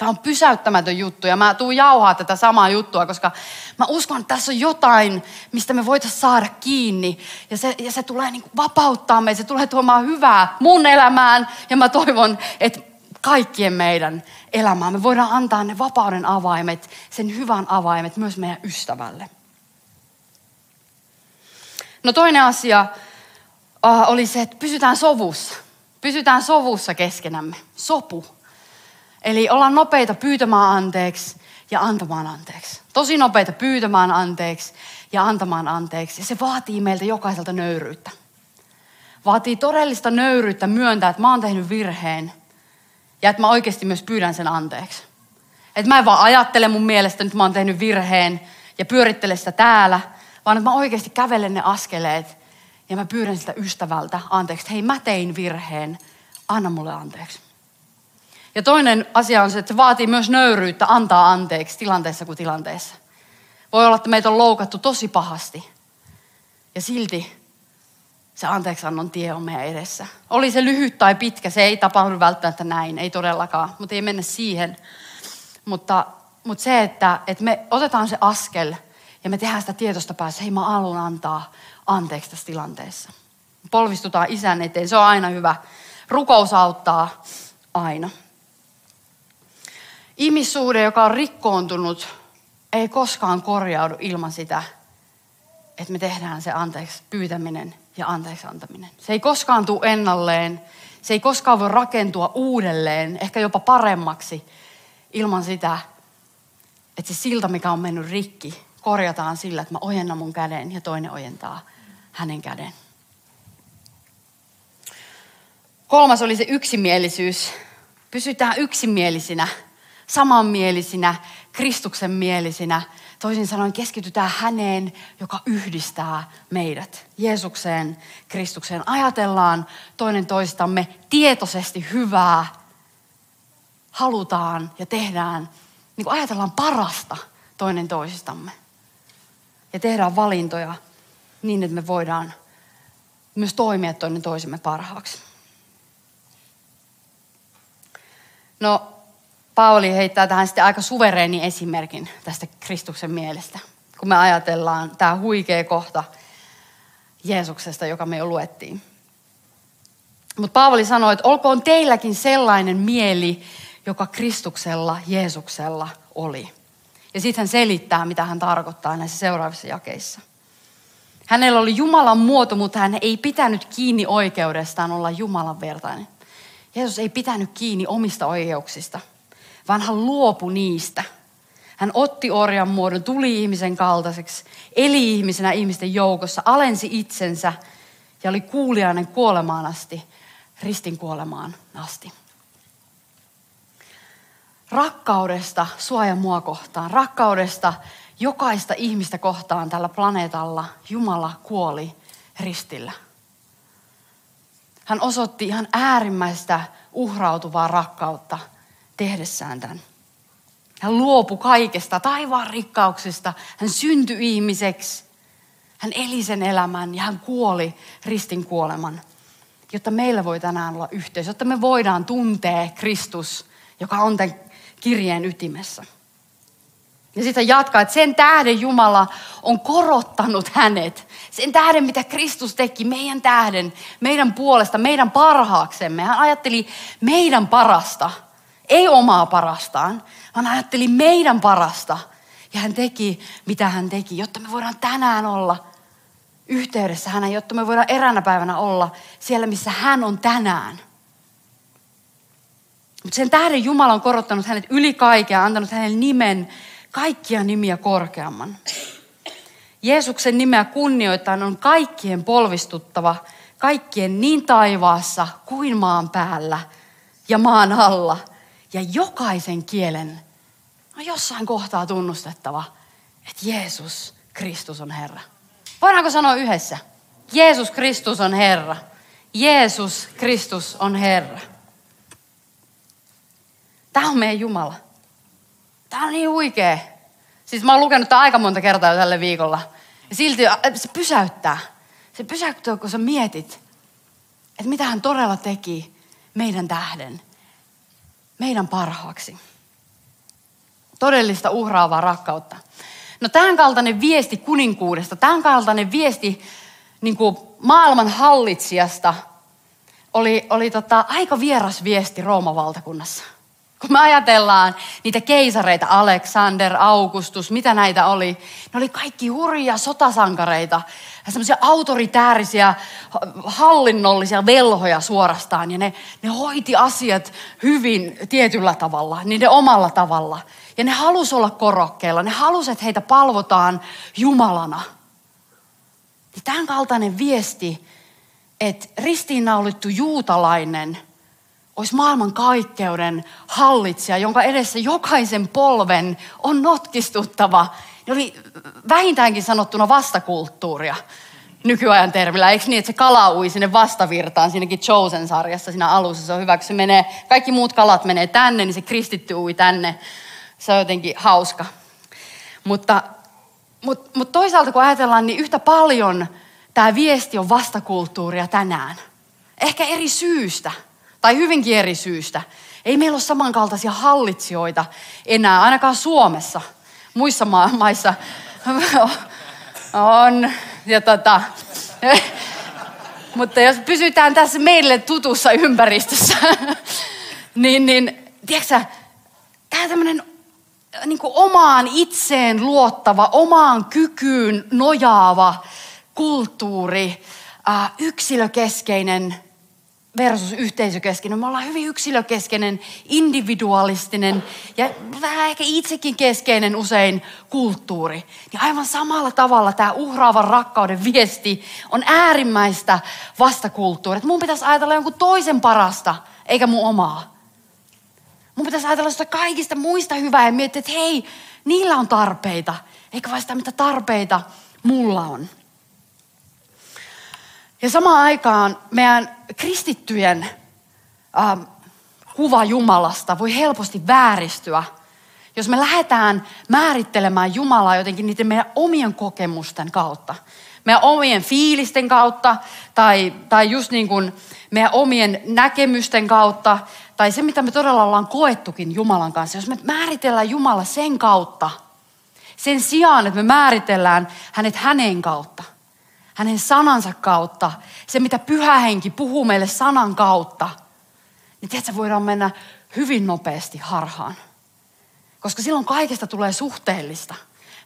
Tämä on pysäyttämätön juttu ja mä tuun jauhaa tätä samaa juttua, koska mä uskon, että tässä on jotain, mistä me voitaisiin saada kiinni. Ja se, ja se tulee niin vapauttaa meitä, se tulee tuomaan hyvää mun elämään ja mä toivon, että kaikkien meidän elämään. Me voidaan antaa ne vapauden avaimet, sen hyvän avaimet myös meidän ystävälle. No toinen asia uh, oli se, että pysytään sovussa. Pysytään sovussa keskenämme. Sopu. Eli ollaan nopeita pyytämään anteeksi ja antamaan anteeksi. Tosi nopeita pyytämään anteeksi ja antamaan anteeksi. Ja se vaatii meiltä jokaiselta nöyryyttä. Vaatii todellista nöyryyttä myöntää, että mä oon tehnyt virheen. Ja että mä oikeasti myös pyydän sen anteeksi. Että mä en vaan ajattele mun mielestä, että mä oon tehnyt virheen ja pyörittele sitä täällä, vaan että mä oikeasti kävelen ne askeleet ja mä pyydän sitä ystävältä anteeksi. Hei, mä tein virheen, anna mulle anteeksi. Ja toinen asia on se, että se vaatii myös nöyryyttä antaa anteeksi tilanteessa kuin tilanteessa. Voi olla, että meitä on loukattu tosi pahasti. Ja silti se anteeksiannon tie on meidän edessä. Oli se lyhyt tai pitkä, se ei tapahdu välttämättä näin, ei todellakaan, mutta ei mennä siihen. Mutta, mutta se, että, että me otetaan se askel ja me tehdään sitä tietosta päässä, hei mä haluan antaa anteeksi tässä tilanteessa. Polvistutaan isän eteen, se on aina hyvä. Rukous auttaa aina. Ihmissuhde, joka on rikkoontunut, ei koskaan korjaudu ilman sitä, että me tehdään se anteeksi pyytäminen ja anteeksi antaminen. Se ei koskaan tule ennalleen. Se ei koskaan voi rakentua uudelleen, ehkä jopa paremmaksi, ilman sitä, että se silta, mikä on mennyt rikki, korjataan sillä, että mä ojennan mun käden ja toinen ojentaa hänen käden. Kolmas oli se yksimielisyys. Pysytään yksimielisinä, samanmielisinä, Kristuksen mielisinä. Toisin sanoen keskitytään häneen, joka yhdistää meidät. Jeesukseen, Kristukseen. Ajatellaan toinen toistamme tietoisesti hyvää. Halutaan ja tehdään, niin kuin ajatellaan parasta toinen toisistamme. Ja tehdään valintoja niin, että me voidaan myös toimia toinen toisemme parhaaksi. No, Pauli heittää tähän sitten aika suvereeni esimerkin tästä Kristuksen mielestä, kun me ajatellaan tämä huikea kohta Jeesuksesta, joka me jo luettiin. Mutta Paavali sanoi, että olkoon teilläkin sellainen mieli, joka Kristuksella, Jeesuksella oli. Ja sitten hän selittää, mitä hän tarkoittaa näissä seuraavissa jakeissa. Hänellä oli Jumalan muoto, mutta hän ei pitänyt kiinni oikeudestaan olla Jumalan vertainen. Jeesus ei pitänyt kiinni omista oikeuksista, vaan hän luopui niistä. Hän otti orjan muodon, tuli ihmisen kaltaiseksi, eli ihmisenä ihmisten joukossa, alensi itsensä ja oli kuulijainen kuolemaan asti, ristin kuolemaan asti. Rakkaudesta suoja mua kohtaan, rakkaudesta jokaista ihmistä kohtaan tällä planeetalla Jumala kuoli ristillä. Hän osoitti ihan äärimmäistä uhrautuvaa rakkautta tehdessään tämän. Hän luopui kaikesta taivaan rikkauksista. Hän syntyi ihmiseksi. Hän eli sen elämän ja hän kuoli ristin kuoleman, jotta meillä voi tänään olla yhteys, jotta me voidaan tuntea Kristus, joka on tämän kirjeen ytimessä. Ja sitten jatkaa, että sen tähden Jumala on korottanut hänet. Sen tähden, mitä Kristus teki, meidän tähden, meidän puolesta, meidän parhaaksemme. Hän ajatteli meidän parasta, ei omaa parastaan, vaan ajatteli meidän parasta. Ja hän teki, mitä hän teki, jotta me voidaan tänään olla yhteydessä häneen, jotta me voidaan eräänä päivänä olla siellä, missä hän on tänään. Mutta sen tähden Jumala on korottanut hänet yli kaikkea, antanut hänelle nimen, kaikkia nimiä korkeamman. Jeesuksen nimeä kunnioittain on kaikkien polvistuttava, kaikkien niin taivaassa kuin maan päällä ja maan alla. Ja jokaisen kielen on jossain kohtaa tunnustettava, että Jeesus Kristus on Herra. Voidaanko sanoa yhdessä? Jeesus Kristus on Herra. Jeesus Kristus on Herra. Tämä on meidän Jumala. Tämä on niin huikea. Siis mä oon lukenut tämä aika monta kertaa jo tällä viikolla. Ja silti se pysäyttää. Se pysäyttää, kun sä mietit, että mitä hän todella teki meidän tähden, meidän parhaaksi. Todellista uhraavaa rakkautta. No tämän kaltainen viesti kuninkuudesta, tämän kaltainen viesti niin kuin maailman hallitsijasta oli, oli tota, aika vieras viesti Rooman valtakunnassa. Kun me ajatellaan niitä keisareita, Alexander, Augustus, mitä näitä oli, ne oli kaikki hurjia sotasankareita, semmoisia autoritäärisiä, hallinnollisia velhoja suorastaan. Ja ne, ne hoiti asiat hyvin tietyllä tavalla, niiden omalla tavalla. Ja ne halusi olla korokkeella, ne halusi, että heitä palvotaan Jumalana. Ja tämän kaltainen viesti, että ristiinnaulittu juutalainen – olisi maailman kaikkeuden hallitsija, jonka edessä jokaisen polven on notkistuttava. Ne oli vähintäänkin sanottuna vastakulttuuria nykyajan termillä. Eikö niin, että se kala ui sinne vastavirtaan siinäkin Chosen-sarjassa siinä alussa. Se on hyvä, kun se menee, kaikki muut kalat menee tänne, niin se kristitty ui tänne. Se on jotenkin hauska. Mutta, mutta, mutta toisaalta kun ajatellaan, niin yhtä paljon tämä viesti on vastakulttuuria tänään. Ehkä eri syystä. Tai hyvinkin eri syystä. Ei meillä ole samankaltaisia hallitsijoita enää, ainakaan Suomessa. Muissa ma- maissa on. Ja tota, mutta jos pysytään tässä meille tutussa ympäristössä, niin, niin tiedätkö tämä tämmöinen niin omaan itseen luottava, omaan kykyyn nojaava kulttuuri, yksilökeskeinen versus yhteisökeskeinen. Me ollaan hyvin yksilökeskeinen, individualistinen ja vähän ehkä itsekin keskeinen usein kulttuuri. Niin aivan samalla tavalla tämä uhraavan rakkauden viesti on äärimmäistä vastakulttuuria. Mun pitäisi ajatella jonkun toisen parasta, eikä mun omaa. Mun pitäisi ajatella sitä kaikista muista hyvää ja miettiä, että hei, niillä on tarpeita, eikä vain sitä, mitä tarpeita mulla on. Ja samaan aikaan meidän kristittyjen äh, kuva Jumalasta voi helposti vääristyä, jos me lähdetään määrittelemään Jumalaa jotenkin niiden meidän omien kokemusten kautta. Meidän omien fiilisten kautta tai, tai just niin kuin meidän omien näkemysten kautta tai se, mitä me todella ollaan koettukin Jumalan kanssa. Jos me määritellään Jumala sen kautta, sen sijaan, että me määritellään hänet hänen kautta, hänen sanansa kautta, se mitä pyhä henki puhuu meille sanan kautta, niin tiedätkö, voidaan mennä hyvin nopeasti harhaan. Koska silloin kaikesta tulee suhteellista.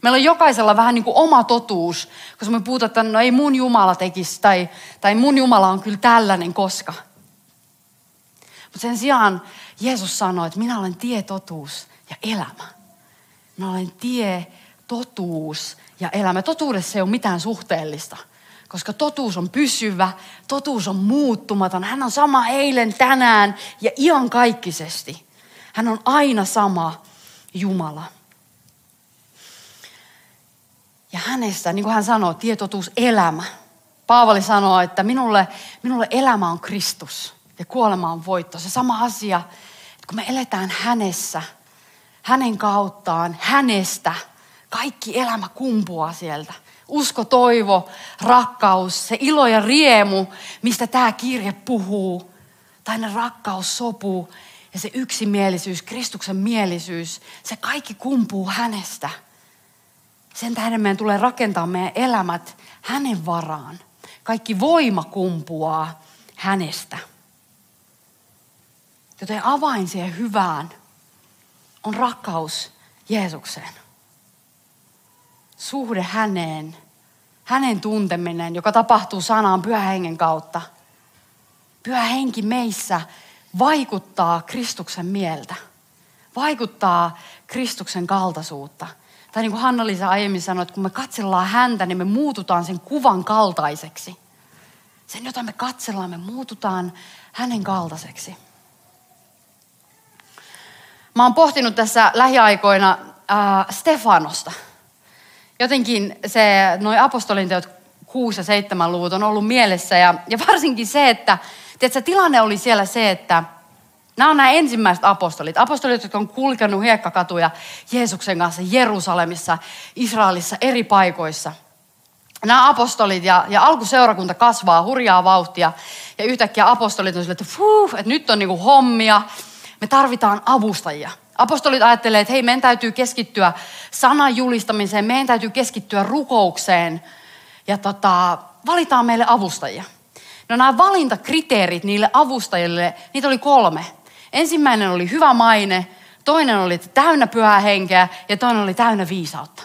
Meillä on jokaisella vähän niin kuin oma totuus, koska me puhutaan, että no ei mun Jumala tekisi, tai, tai mun Jumala on kyllä tällainen, koska. Mutta sen sijaan Jeesus sanoi, että minä olen tie, totuus ja elämä. Minä olen tie, totuus ja elämä. Totuudessa ei ole mitään suhteellista koska totuus on pysyvä, totuus on muuttumaton. Hän on sama eilen, tänään ja iankaikkisesti. Hän on aina sama Jumala. Ja hänestä, niin kuin hän sanoo, tietotuus elämä. Paavali sanoo, että minulle, minulle elämä on Kristus ja kuolema on voitto. Se sama asia, että kun me eletään hänessä, hänen kauttaan, hänestä, kaikki elämä kumpuaa sieltä usko, toivo, rakkaus, se ilo ja riemu, mistä tämä kirje puhuu. Tai ne rakkaus, sopu ja se yksimielisyys, Kristuksen mielisyys, se kaikki kumpuu hänestä. Sen tähden meidän tulee rakentaa meidän elämät hänen varaan. Kaikki voima kumpuaa hänestä. Joten avain siihen hyvään on rakkaus Jeesukseen suhde häneen, hänen tunteminen, joka tapahtuu sanaan pyhän hengen kautta. Pyhä henki meissä vaikuttaa Kristuksen mieltä, vaikuttaa Kristuksen kaltaisuutta. Tai niin kuin Hanna-Liisa aiemmin sanoi, että kun me katsellaan häntä, niin me muututaan sen kuvan kaltaiseksi. Sen, jota me katsellaan, me muututaan hänen kaltaiseksi. Mä oon pohtinut tässä lähiaikoina äh, Stefanosta – jotenkin se, noin apostolin teot 6 ja 7 luvut on ollut mielessä. Ja, ja varsinkin se, että tiedätkö, tilanne oli siellä se, että nämä on nämä ensimmäiset apostolit. Apostolit, jotka on kulkenut hiekkakatuja Jeesuksen kanssa Jerusalemissa, Israelissa, eri paikoissa. Nämä apostolit ja, ja alkuseurakunta kasvaa hurjaa vauhtia. Ja yhtäkkiä apostolit on sille, että, fuh, että nyt on niinku hommia. Me tarvitaan avustajia. Apostolit ajattelee, että hei, meidän täytyy keskittyä sanan julistamiseen, meidän täytyy keskittyä rukoukseen ja tota, valitaan meille avustajia. No nämä valintakriteerit niille avustajille, niitä oli kolme. Ensimmäinen oli hyvä maine, toinen oli täynnä pyhää henkeä ja toinen oli täynnä viisautta.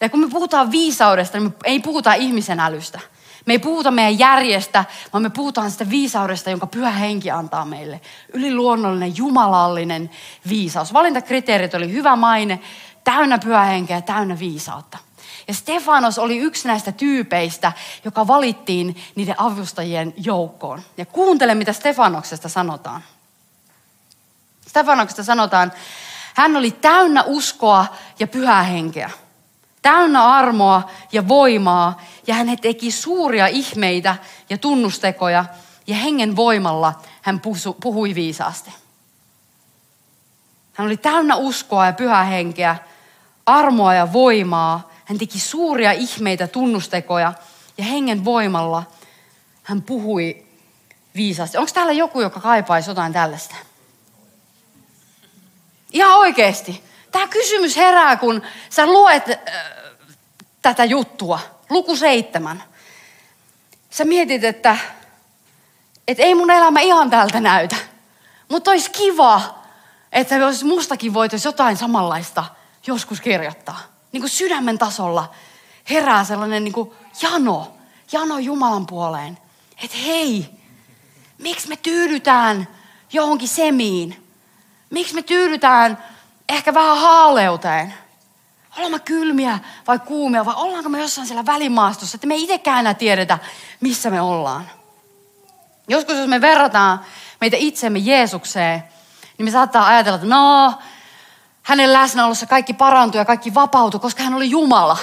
Ja kun me puhutaan viisaudesta, niin me ei puhuta ihmisen älystä. Me ei puhuta meidän järjestä, vaan me puhutaan sitä viisaudesta, jonka pyhä henki antaa meille. Yliluonnollinen, jumalallinen viisaus. Valintakriteerit oli hyvä maine, täynnä pyhä henkeä, täynnä viisautta. Ja Stefanos oli yksi näistä tyypeistä, joka valittiin niiden avustajien joukkoon. Ja kuuntele, mitä Stefanoksesta sanotaan. Stefanoksesta sanotaan, hän oli täynnä uskoa ja pyhää henkeä täynnä armoa ja voimaa, ja hän teki suuria ihmeitä ja tunnustekoja, ja hengen voimalla hän puhui viisaasti. Hän oli täynnä uskoa ja pyhää henkeä, armoa ja voimaa. Hän teki suuria ihmeitä, tunnustekoja, ja hengen voimalla hän puhui viisaasti. Onko täällä joku, joka kaipaisi jotain tällaista? Ihan oikeasti. Tämä kysymys herää, kun sä luet äh, tätä juttua. Luku seitsemän. Sä mietit, että, että ei mun elämä ihan tältä näytä. Mutta olisi kiva, että jos mustakin voitaisiin jotain samanlaista joskus kirjoittaa. Niin kuin sydämen tasolla herää sellainen niin kuin jano, jano Jumalan puoleen. Että hei, Miksi me tyydytään johonkin semiin? Miksi me tyydytään ehkä vähän haaleuteen? Ollaan me kylmiä vai kuumia vai ollaanko me jossain siellä välimaastossa, että me ei itsekään enää tiedetä, missä me ollaan. Joskus jos me verrataan meitä itsemme Jeesukseen, niin me saattaa ajatella, että no, hänen läsnäolossa kaikki parantui ja kaikki vapautui, koska hän oli Jumala.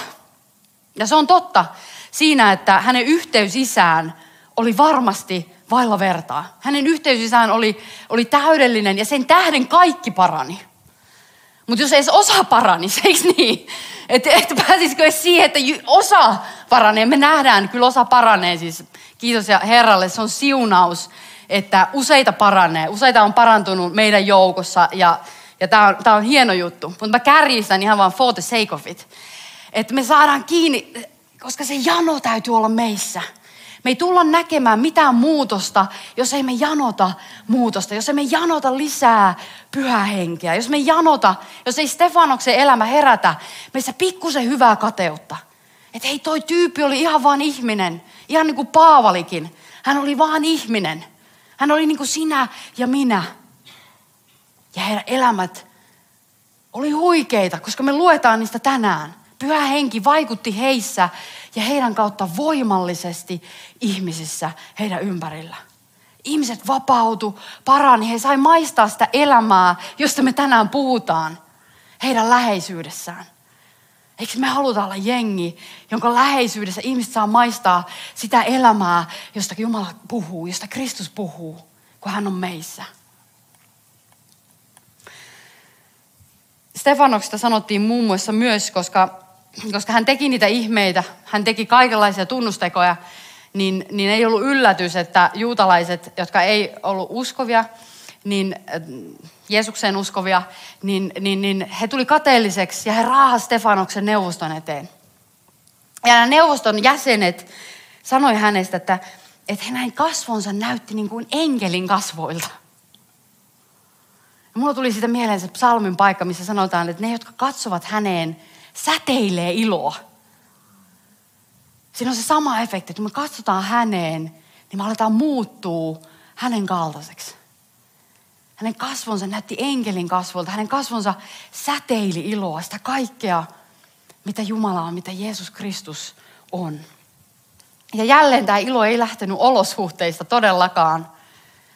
Ja se on totta siinä, että hänen yhteys isään oli varmasti vailla vertaa. Hänen yhteys isään oli, oli täydellinen ja sen tähden kaikki parani. Mutta jos edes osa parani, eikö niin? Että et pääsisikö edes siihen, että osa paranee. Me nähdään, kyllä osa paranee. Siis kiitos ja Herralle, se on siunaus, että useita paranee. Useita on parantunut meidän joukossa ja, ja tämä on, on hieno juttu. Mutta mä kärjistän ihan vaan for the sake of it. Että me saadaan kiinni, koska se jano täytyy olla meissä. Me ei tulla näkemään mitään muutosta, jos ei me janota muutosta, jos ei me janota lisää pyhää henkeä, jos me janota, jos ei Stefanoksen elämä herätä meissä pikkusen hyvää kateutta. Että hei, toi tyyppi oli ihan vaan ihminen, ihan niin kuin Paavalikin. Hän oli vaan ihminen. Hän oli niin kuin sinä ja minä. Ja heidän elämät oli huikeita, koska me luetaan niistä tänään. Pyhä henki vaikutti heissä ja heidän kautta voimallisesti ihmisissä heidän ympärillä. Ihmiset vapautu, parani, he sai maistaa sitä elämää, josta me tänään puhutaan, heidän läheisyydessään. Eikö me haluta olla jengi, jonka läheisyydessä ihmiset saa maistaa sitä elämää, josta Jumala puhuu, josta Kristus puhuu, kun hän on meissä. Stefanoksesta sanottiin muun muassa myös, koska koska hän teki niitä ihmeitä, hän teki kaikenlaisia tunnustekoja, niin, niin ei ollut yllätys, että juutalaiset, jotka ei ollut uskovia, niin äh, Jeesukseen uskovia, niin, niin, niin he tuli kateelliseksi ja he raahasivat Stefanoksen neuvoston eteen. Ja neuvoston jäsenet sanoi hänestä, että, että hänen kasvonsa näytti niin kuin enkelin kasvoilta. Ja mulla tuli siitä mieleen se psalmin paikka, missä sanotaan, että ne, jotka katsovat häneen, säteilee iloa. Siinä on se sama efekti, että kun me katsotaan häneen, niin me aletaan muuttuu hänen kaltaiseksi. Hänen kasvonsa näytti enkelin kasvolta. Hänen kasvonsa säteili iloa, sitä kaikkea, mitä Jumala on, mitä Jeesus Kristus on. Ja jälleen tämä ilo ei lähtenyt olosuhteista todellakaan,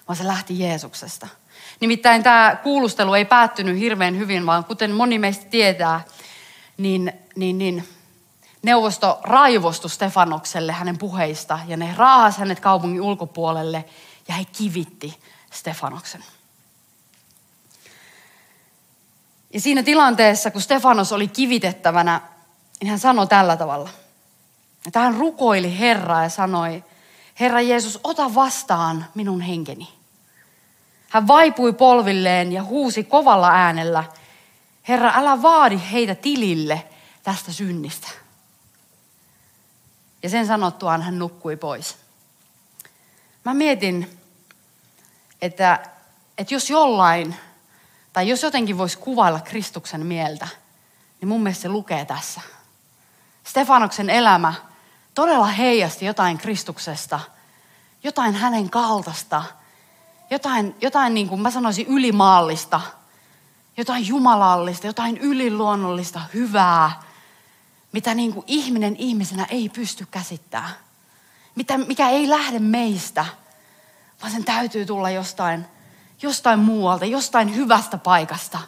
vaan se lähti Jeesuksesta. Nimittäin tämä kuulustelu ei päättynyt hirveän hyvin, vaan kuten moni meistä tietää, niin, niin, niin neuvosto raivostui Stefanokselle hänen puheista ja ne raahas hänet kaupungin ulkopuolelle ja he kivitti Stefanoksen. Ja siinä tilanteessa, kun Stefanos oli kivitettävänä, niin hän sanoi tällä tavalla. Että hän rukoili Herraa ja sanoi, Herra Jeesus, ota vastaan minun henkeni. Hän vaipui polvilleen ja huusi kovalla äänellä – Herra, älä vaadi heitä tilille tästä synnistä. Ja sen sanottuaan hän nukkui pois. Mä mietin, että, että jos jollain, tai jos jotenkin voisi kuvailla Kristuksen mieltä, niin mun mielestä se lukee tässä. Stefanoksen elämä todella heijasti jotain Kristuksesta, jotain hänen kaltaista, jotain, jotain niin kuin mä sanoisin ylimaallista – jotain jumalallista, jotain yliluonnollista, hyvää, mitä niin kuin ihminen ihmisenä ei pysty käsittämään. Mitä, mikä ei lähde meistä, vaan sen täytyy tulla jostain, jostain muualta, jostain hyvästä paikasta.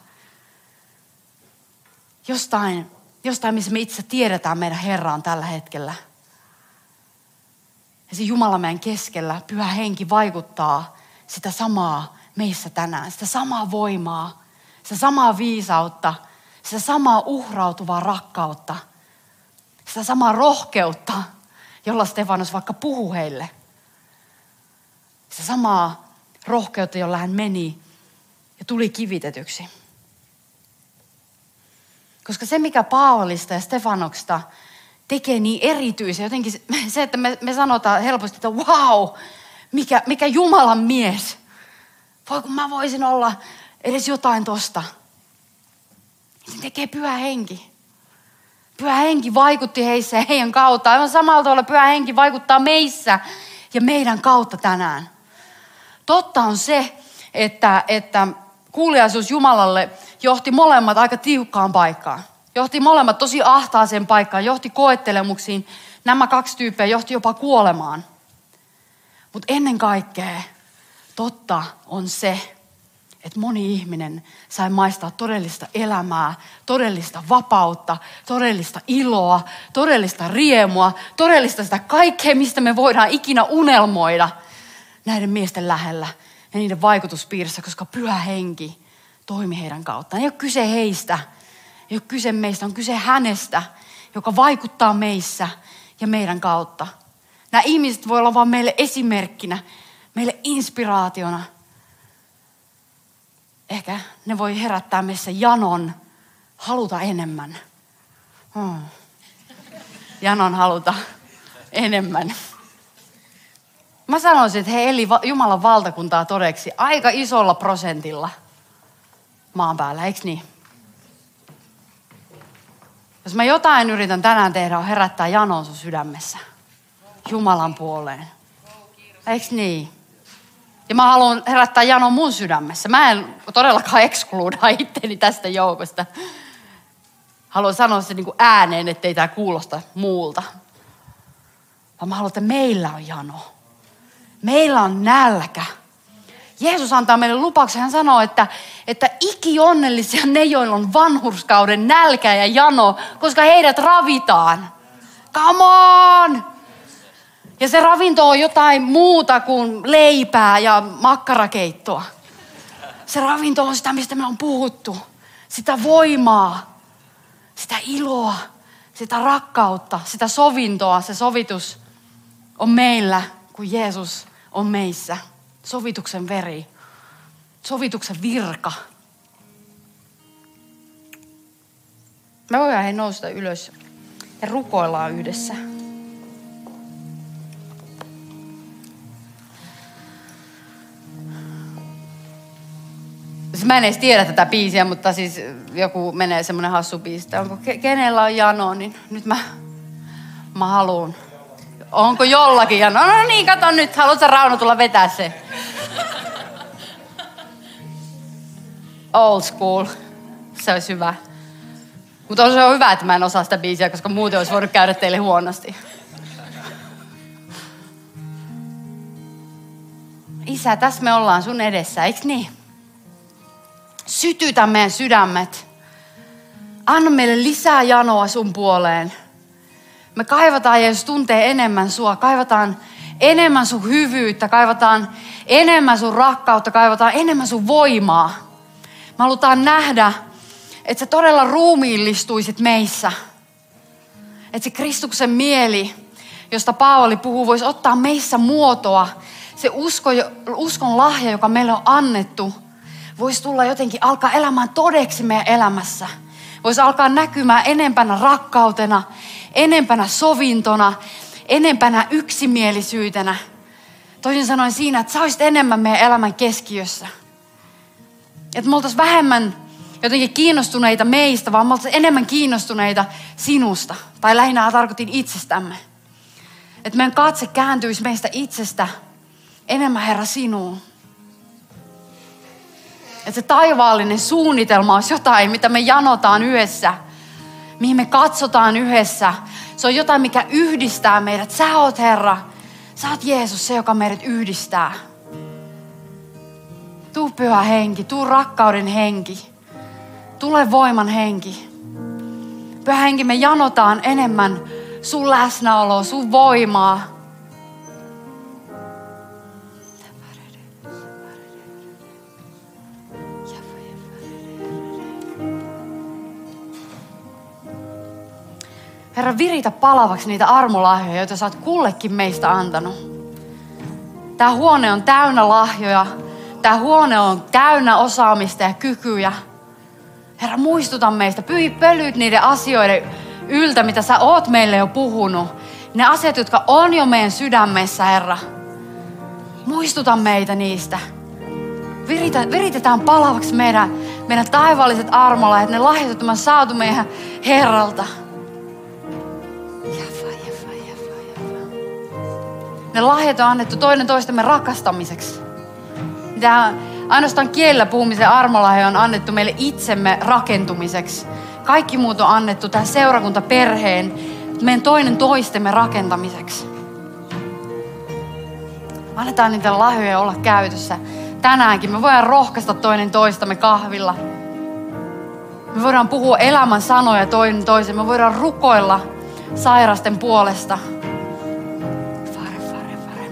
Jostain, jostain, missä me itse tiedetään meidän Herraan tällä hetkellä. Ja se Jumala meidän keskellä, pyhä henki vaikuttaa sitä samaa meissä tänään, sitä samaa voimaa, sitä samaa viisautta, sitä samaa uhrautuvaa rakkautta, sitä samaa rohkeutta, jolla Stefanus vaikka puhuu heille. Sitä samaa rohkeutta, jolla hän meni ja tuli kivitetyksi. Koska se, mikä Paavalista ja Stefanoksesta tekee niin erityisen, jotenkin se, että me, me sanotaan helposti, että wow, mikä, mikä Jumalan mies. Voi kun mä voisin olla edes jotain tosta. Se tekee pyhä henki. Pyhä henki vaikutti heissä ja heidän kautta. Aivan samalla tavalla pyhä henki vaikuttaa meissä ja meidän kautta tänään. Totta on se, että, että kuuliaisuus Jumalalle johti molemmat aika tiukkaan paikkaan. Johti molemmat tosi ahtaaseen paikkaan, johti koettelemuksiin. Nämä kaksi tyyppiä johti jopa kuolemaan. Mutta ennen kaikkea totta on se, että moni ihminen sai maistaa todellista elämää, todellista vapautta, todellista iloa, todellista riemua, todellista sitä kaikkea, mistä me voidaan ikinä unelmoida näiden miesten lähellä ja niiden vaikutuspiirissä, koska pyhä henki toimi heidän kauttaan. Ei ole kyse heistä, ei ole kyse meistä, on kyse hänestä, joka vaikuttaa meissä ja meidän kautta. Nämä ihmiset voi olla vain meille esimerkkinä, meille inspiraationa. Ehkä ne voi herättää meissä janon haluta enemmän. Hmm. Janon haluta enemmän. Mä sanoisin, että he eli Jumalan valtakuntaa todeksi aika isolla prosentilla maan päällä, eikö niin? Jos mä jotain yritän tänään tehdä, on herättää janon sun sydämessä. Jumalan puoleen. Eikö niin? Ja mä haluan herättää janon mun sydämessä. Mä en todellakaan ekskluuda itteni tästä joukosta. Haluan sanoa se niin kuin ääneen, ettei tämä kuulosta muulta. Vaan mä haluan, että meillä on jano. Meillä on nälkä. Jeesus antaa meille lupauksen. Hän sanoo, että, että iki onnellisia ne, joilla on vanhurskauden nälkä ja jano, koska heidät ravitaan. Come on! Ja se ravinto on jotain muuta kuin leipää ja makkarakeittoa. Se ravinto on sitä, mistä me on puhuttu. Sitä voimaa, sitä iloa, sitä rakkautta, sitä sovintoa. Se sovitus on meillä, kun Jeesus on meissä. Sovituksen veri, sovituksen virka. Me voidaan hei nousta ylös ja rukoillaan yhdessä. Siis mä en edes tiedä tätä biisiä, mutta siis joku menee semmoinen hassu biisi, onko kenellä on jano, niin nyt mä, mä haluun. Onko jollakin jano? No, no niin, kato nyt, haluatko Rauno tulla vetää se? Old school. Se olisi hyvä. Mutta on se on hyvä, että mä en osaa sitä biisiä, koska muuten olisi voinut käydä teille huonosti. Isä, tässä me ollaan sun edessä, eikö niin? Sytytä meidän sydämet. Anna meille lisää janoa sun puoleen. Me kaivataan Jeesus tuntee enemmän sua. Kaivataan enemmän sun hyvyyttä. Kaivataan enemmän sun rakkautta. Kaivataan enemmän sun voimaa. Me halutaan nähdä, että sä todella ruumiillistuisit meissä. Että se Kristuksen mieli, josta Paavali puhuu, voisi ottaa meissä muotoa. Se usko, uskon lahja, joka meille on annettu – voisi tulla jotenkin alkaa elämään todeksi meidän elämässä. Voisi alkaa näkymään enempänä rakkautena, enempänä sovintona, enempänä yksimielisyytenä. Toisin sanoen siinä, että sä olisit enemmän meidän elämän keskiössä. Että me oltaisiin vähemmän jotenkin kiinnostuneita meistä, vaan me oltaisiin enemmän kiinnostuneita sinusta. Tai lähinnä tarkoitin itsestämme. Että meidän katse kääntyisi meistä itsestä enemmän Herra sinuun. Että se taivaallinen suunnitelma olisi jotain, mitä me janotaan yhdessä. Mihin me katsotaan yhdessä. Se on jotain, mikä yhdistää meidät. Sä oot Herra. Sä oot Jeesus, se joka meidät yhdistää. Tuu pyhä henki, tuu rakkauden henki. Tule voiman henki. Pyhä henki, me janotaan enemmän sun läsnäoloa, sun voimaa Herra, viritä palavaksi niitä armolahjoja, joita sä oot kullekin meistä antanut. Tämä huone on täynnä lahjoja. Tämä huone on täynnä osaamista ja kykyjä. Herra, muistuta meistä. Pyhi pölyt niiden asioiden yltä, mitä sä oot meille jo puhunut. Ne asiat, jotka on jo meidän sydämessä, Herra. Muistuta meitä niistä. Viritä, viritetään palavaksi meidän, meidän taivaalliset armolahjat, ne lahjat, saatu meidän Herralta. Ne lahjat on annettu toinen toistemme rakastamiseksi. Tämä ainoastaan kielellä puhumisen armolahja on annettu meille itsemme rakentumiseksi. Kaikki muut on annettu tähän seurakuntaperheen, meidän toinen toistemme rakentamiseksi. Annetaan niitä lahjoja olla käytössä. Tänäänkin me voidaan rohkaista toinen toistamme kahvilla. Me voidaan puhua elämän sanoja toinen toisen. Me voidaan rukoilla sairasten puolesta.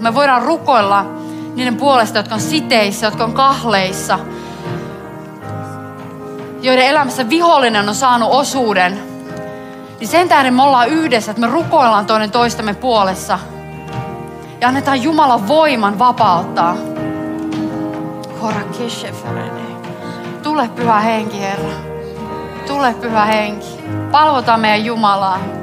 Me voidaan rukoilla niiden puolesta, jotka on siteissä, jotka on kahleissa, joiden elämässä vihollinen on saanut osuuden. Niin sen tähden me ollaan yhdessä, että me rukoillaan toinen toistemme puolessa. Ja annetaan Jumalan voiman vapauttaa. Tule pyhä henki, Herra. Tule pyhä henki. Palvotaan meidän Jumalaa.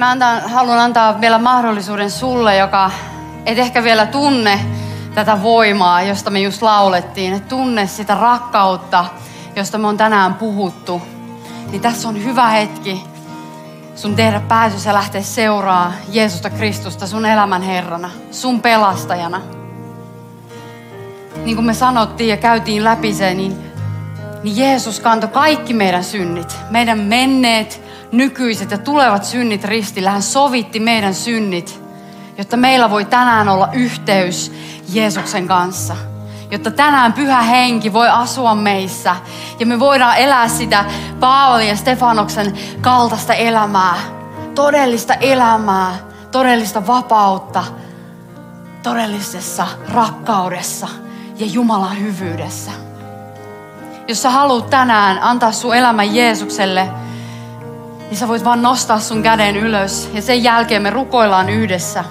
Mä antan, haluan antaa vielä mahdollisuuden sulle, joka et ehkä vielä tunne tätä voimaa, josta me just laulettiin. Et tunne sitä rakkautta, josta me on tänään puhuttu. Niin tässä on hyvä hetki sun tehdä päätös ja lähteä seuraa Jeesusta Kristusta sun elämän Herrana, sun pelastajana. Niin kuin me sanottiin ja käytiin läpi se, niin, niin Jeesus kantoi kaikki meidän synnit. Meidän menneet, nykyiset ja tulevat synnit ristillä. Hän sovitti meidän synnit, jotta meillä voi tänään olla yhteys Jeesuksen kanssa. Jotta tänään pyhä henki voi asua meissä ja me voidaan elää sitä Paavalin ja Stefanoksen kaltaista elämää. Todellista elämää, todellista vapautta, todellisessa rakkaudessa ja Jumalan hyvyydessä. Jos sä haluat tänään antaa sun elämän Jeesukselle, niin sä voit vaan nostaa sun käden ylös ja sen jälkeen me rukoillaan yhdessä.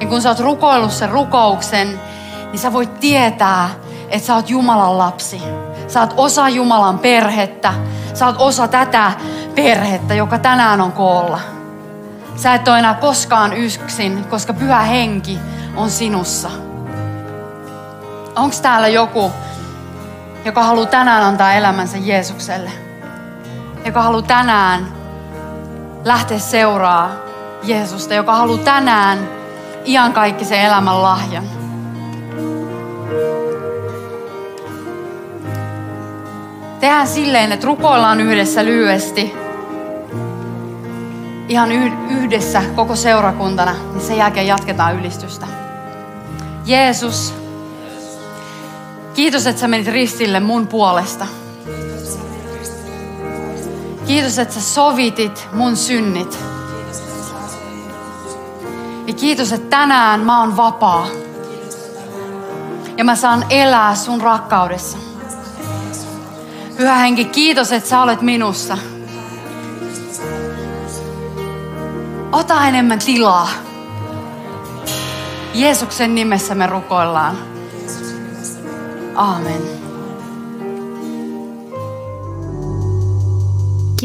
Ja kun sä oot rukoillut sen rukouksen, niin sä voit tietää, että sä oot Jumalan lapsi. Sä oot osa Jumalan perhettä. Sä oot osa tätä perhettä, joka tänään on koolla. Sä et ole enää koskaan yksin, koska pyhä henki on sinussa. Onko täällä joku, joka haluaa tänään antaa elämänsä Jeesukselle? Joka haluaa tänään lähteä seuraa Jeesusta, joka haluaa tänään iankaikkisen elämän lahjan. Tehdään silleen, että rukoillaan yhdessä lyhyesti. Ihan yhdessä koko seurakuntana. Ja sen jälkeen jatketaan ylistystä. Jeesus, kiitos, että sä menit ristille mun puolesta. Kiitos, että sä sovitit mun synnit. Ja kiitos, että tänään mä oon vapaa. Ja mä saan elää sun rakkaudessa. Pyhä henki, kiitos, että sä olet minussa. Ota enemmän tilaa. Jeesuksen nimessä me rukoillaan. Amen.